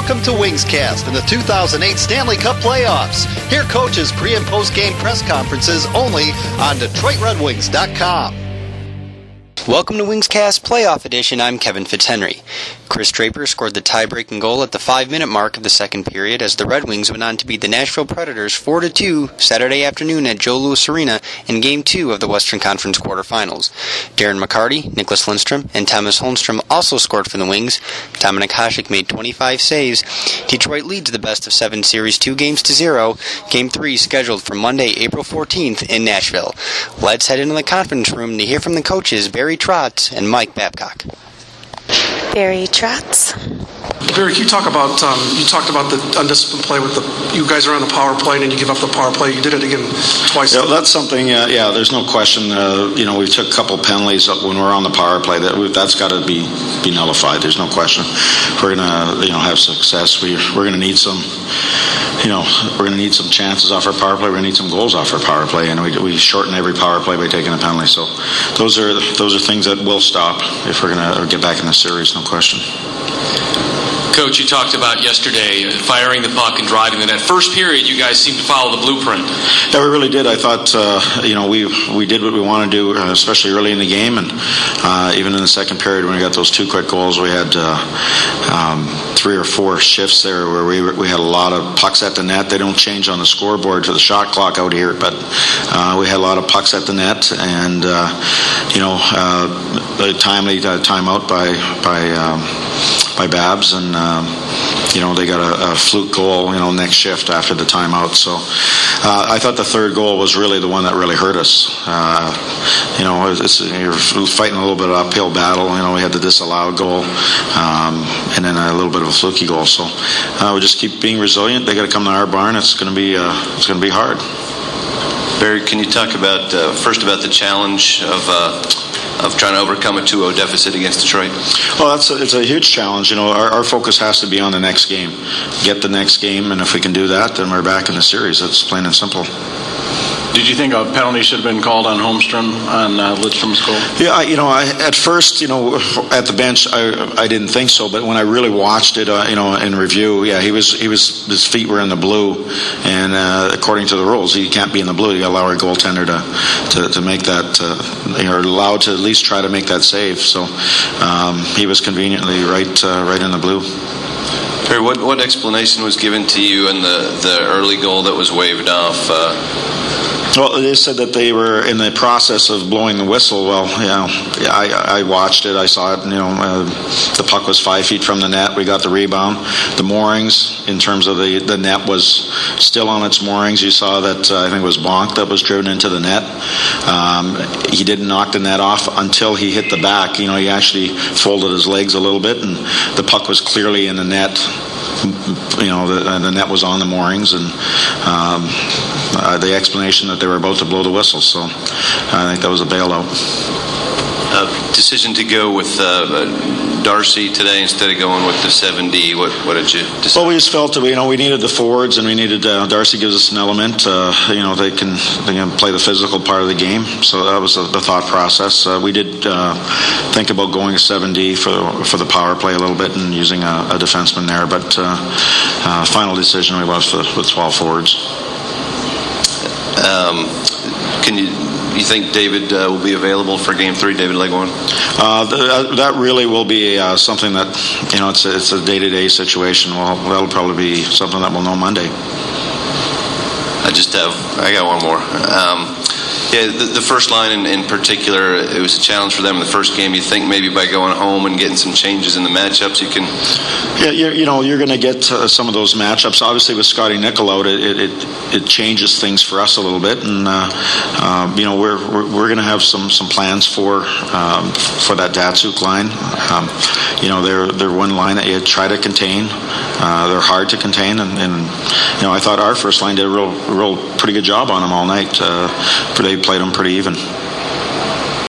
Welcome to WingsCast and the 2008 Stanley Cup playoffs. Hear coaches' pre and post game press conferences only on DetroitRedWings.com. Welcome to WingsCast Playoff Edition. I'm Kevin Fitzhenry. Chris Draper scored the tie-breaking goal at the five-minute mark of the second period as the Red Wings went on to beat the Nashville Predators 4-2 Saturday afternoon at Joe Louis Arena in Game 2 of the Western Conference quarterfinals. Darren McCarty, Nicklas Lidstrom, and Tomas Holmstrom also scored for the Wings. Dominik Hasek made 25 saves. Detroit leads the best of seven series two games to zero. Game 3 scheduled for Monday, April 14th in Nashville. Let's head into the conference room to hear from the coaches Barry Trotz and Mike Babcock. Barry Trotz. Barry, you talk about um, you talked about the undisciplined play with the you guys are on the power play and you give up the power play. You did it again twice. Yeah, that's something. Uh, yeah, there's no question. Uh, you know, we took a couple penalties when we're on the power play. That we, that's got to be be nullified. There's no question. We're gonna you know have success. We we're gonna need some. You know, we're going to need some chances off our power play. We're going to need some goals off our power play, and we, we shorten every power play by taking a penalty. So, those are those are things that will stop if we're going to get back in the series. No question. Coach, you talked about yesterday uh, firing the puck and driving the net. First period, you guys seemed to follow the blueprint. Yeah, we really did. I thought, uh, you know, we we did what we wanted to do, uh, especially early in the game, and uh, even in the second period when we got those two quick goals, we had uh, um, three or four shifts there where we we had a lot of pucks at the net. They don't change on the scoreboard to the shot clock out here, but uh, we had a lot of pucks at the net, and you know, the timely timeout by by. Um, by Babs, and um, you know they got a, a, fluke goal. You know next shift after the timeout. So uh, I thought the third goal was really the one that really hurt us. Uh, you know it's, you're fighting a little bit of uphill battle. You know we had the disallowed goal, um, and then a little bit of a fluky goal. So uh, we just keep being resilient. They got to come to our barn. It's going to be uh, it's going to be hard. Barry, can you talk about uh, first about the challenge of uh, of trying to overcome a 2-0 deficit against Detroit? Well, that's a, it's a huge challenge. You know, our, our, focus has to be on the next game, get the next game, and if we can do that, then we're back in the series. That's plain and simple. Did you think a penalty should have been called on Holmstrom on uh, Lidstrom's goal? Yeah, you know, I, at first, you know, at the bench, I, I didn't think so, but when I really watched it, uh, you know, in review, yeah, he was he was his feet were in the blue, and uh, according to the rules, he can't be in the blue. You allow our goaltender to to, to make that, uh, you're allowed to at least try to make that save. So um, he was conveniently right uh, right in the blue. Barry, what what explanation was given to you in the the early goal that was waved off? Well, they said that they were in the process of blowing the whistle. Well, you know, I, I watched it. I saw it. You know, uh, the puck was five feet from the net. We got the rebound. The moorings, in terms of the, the net, was still on its moorings. You saw that uh, I think it was Bonk that was driven into the net. Um, he didn't knock the net off until he hit the back. You know, he actually folded his legs a little bit, and the puck was clearly in the net you know, the, the, net was on the moorings, and um, uh, the explanation that they were about to blow the whistle. So I think that was a bailout. Uh, decision to go with uh, Darcy today instead of going with the 7D. What, what did you decide? Well, we just felt that we, you know we needed the forwards and we needed uh, Darcy gives us an element. Uh, you know they can they can play the physical part of the game. So that was the thought process. Uh, we did think about going a 7D for for the power play a little bit and using a, a defenseman there, but final decision we was with, with 12 forwards. Um, can you you think David uh, will be available for Game Three, David Legwand? Uh, th- that really will be uh, something that you know it's a, it's a day-to-day situation. Well, that'll probably be something that we'll know Monday. I just have I got one more. Um, yeah, the, the first line in, in, particular, it was a challenge for them in the first game. You think maybe by going home and getting some changes in the matchups, you can. Yeah, you know, you're going to get uh, some of those matchups. Obviously, with Scotty Nichol out, it, it, it changes things for us a little bit, and uh, uh, you know, we're we're, we're going to have some some plans for um, for that Datsyuk line. Um, you know, they're they're one line that you try to contain. Uh, they're hard to contain, and, and, you know, I thought our first line did a real real pretty good job on them all night. Uh, they played them pretty even.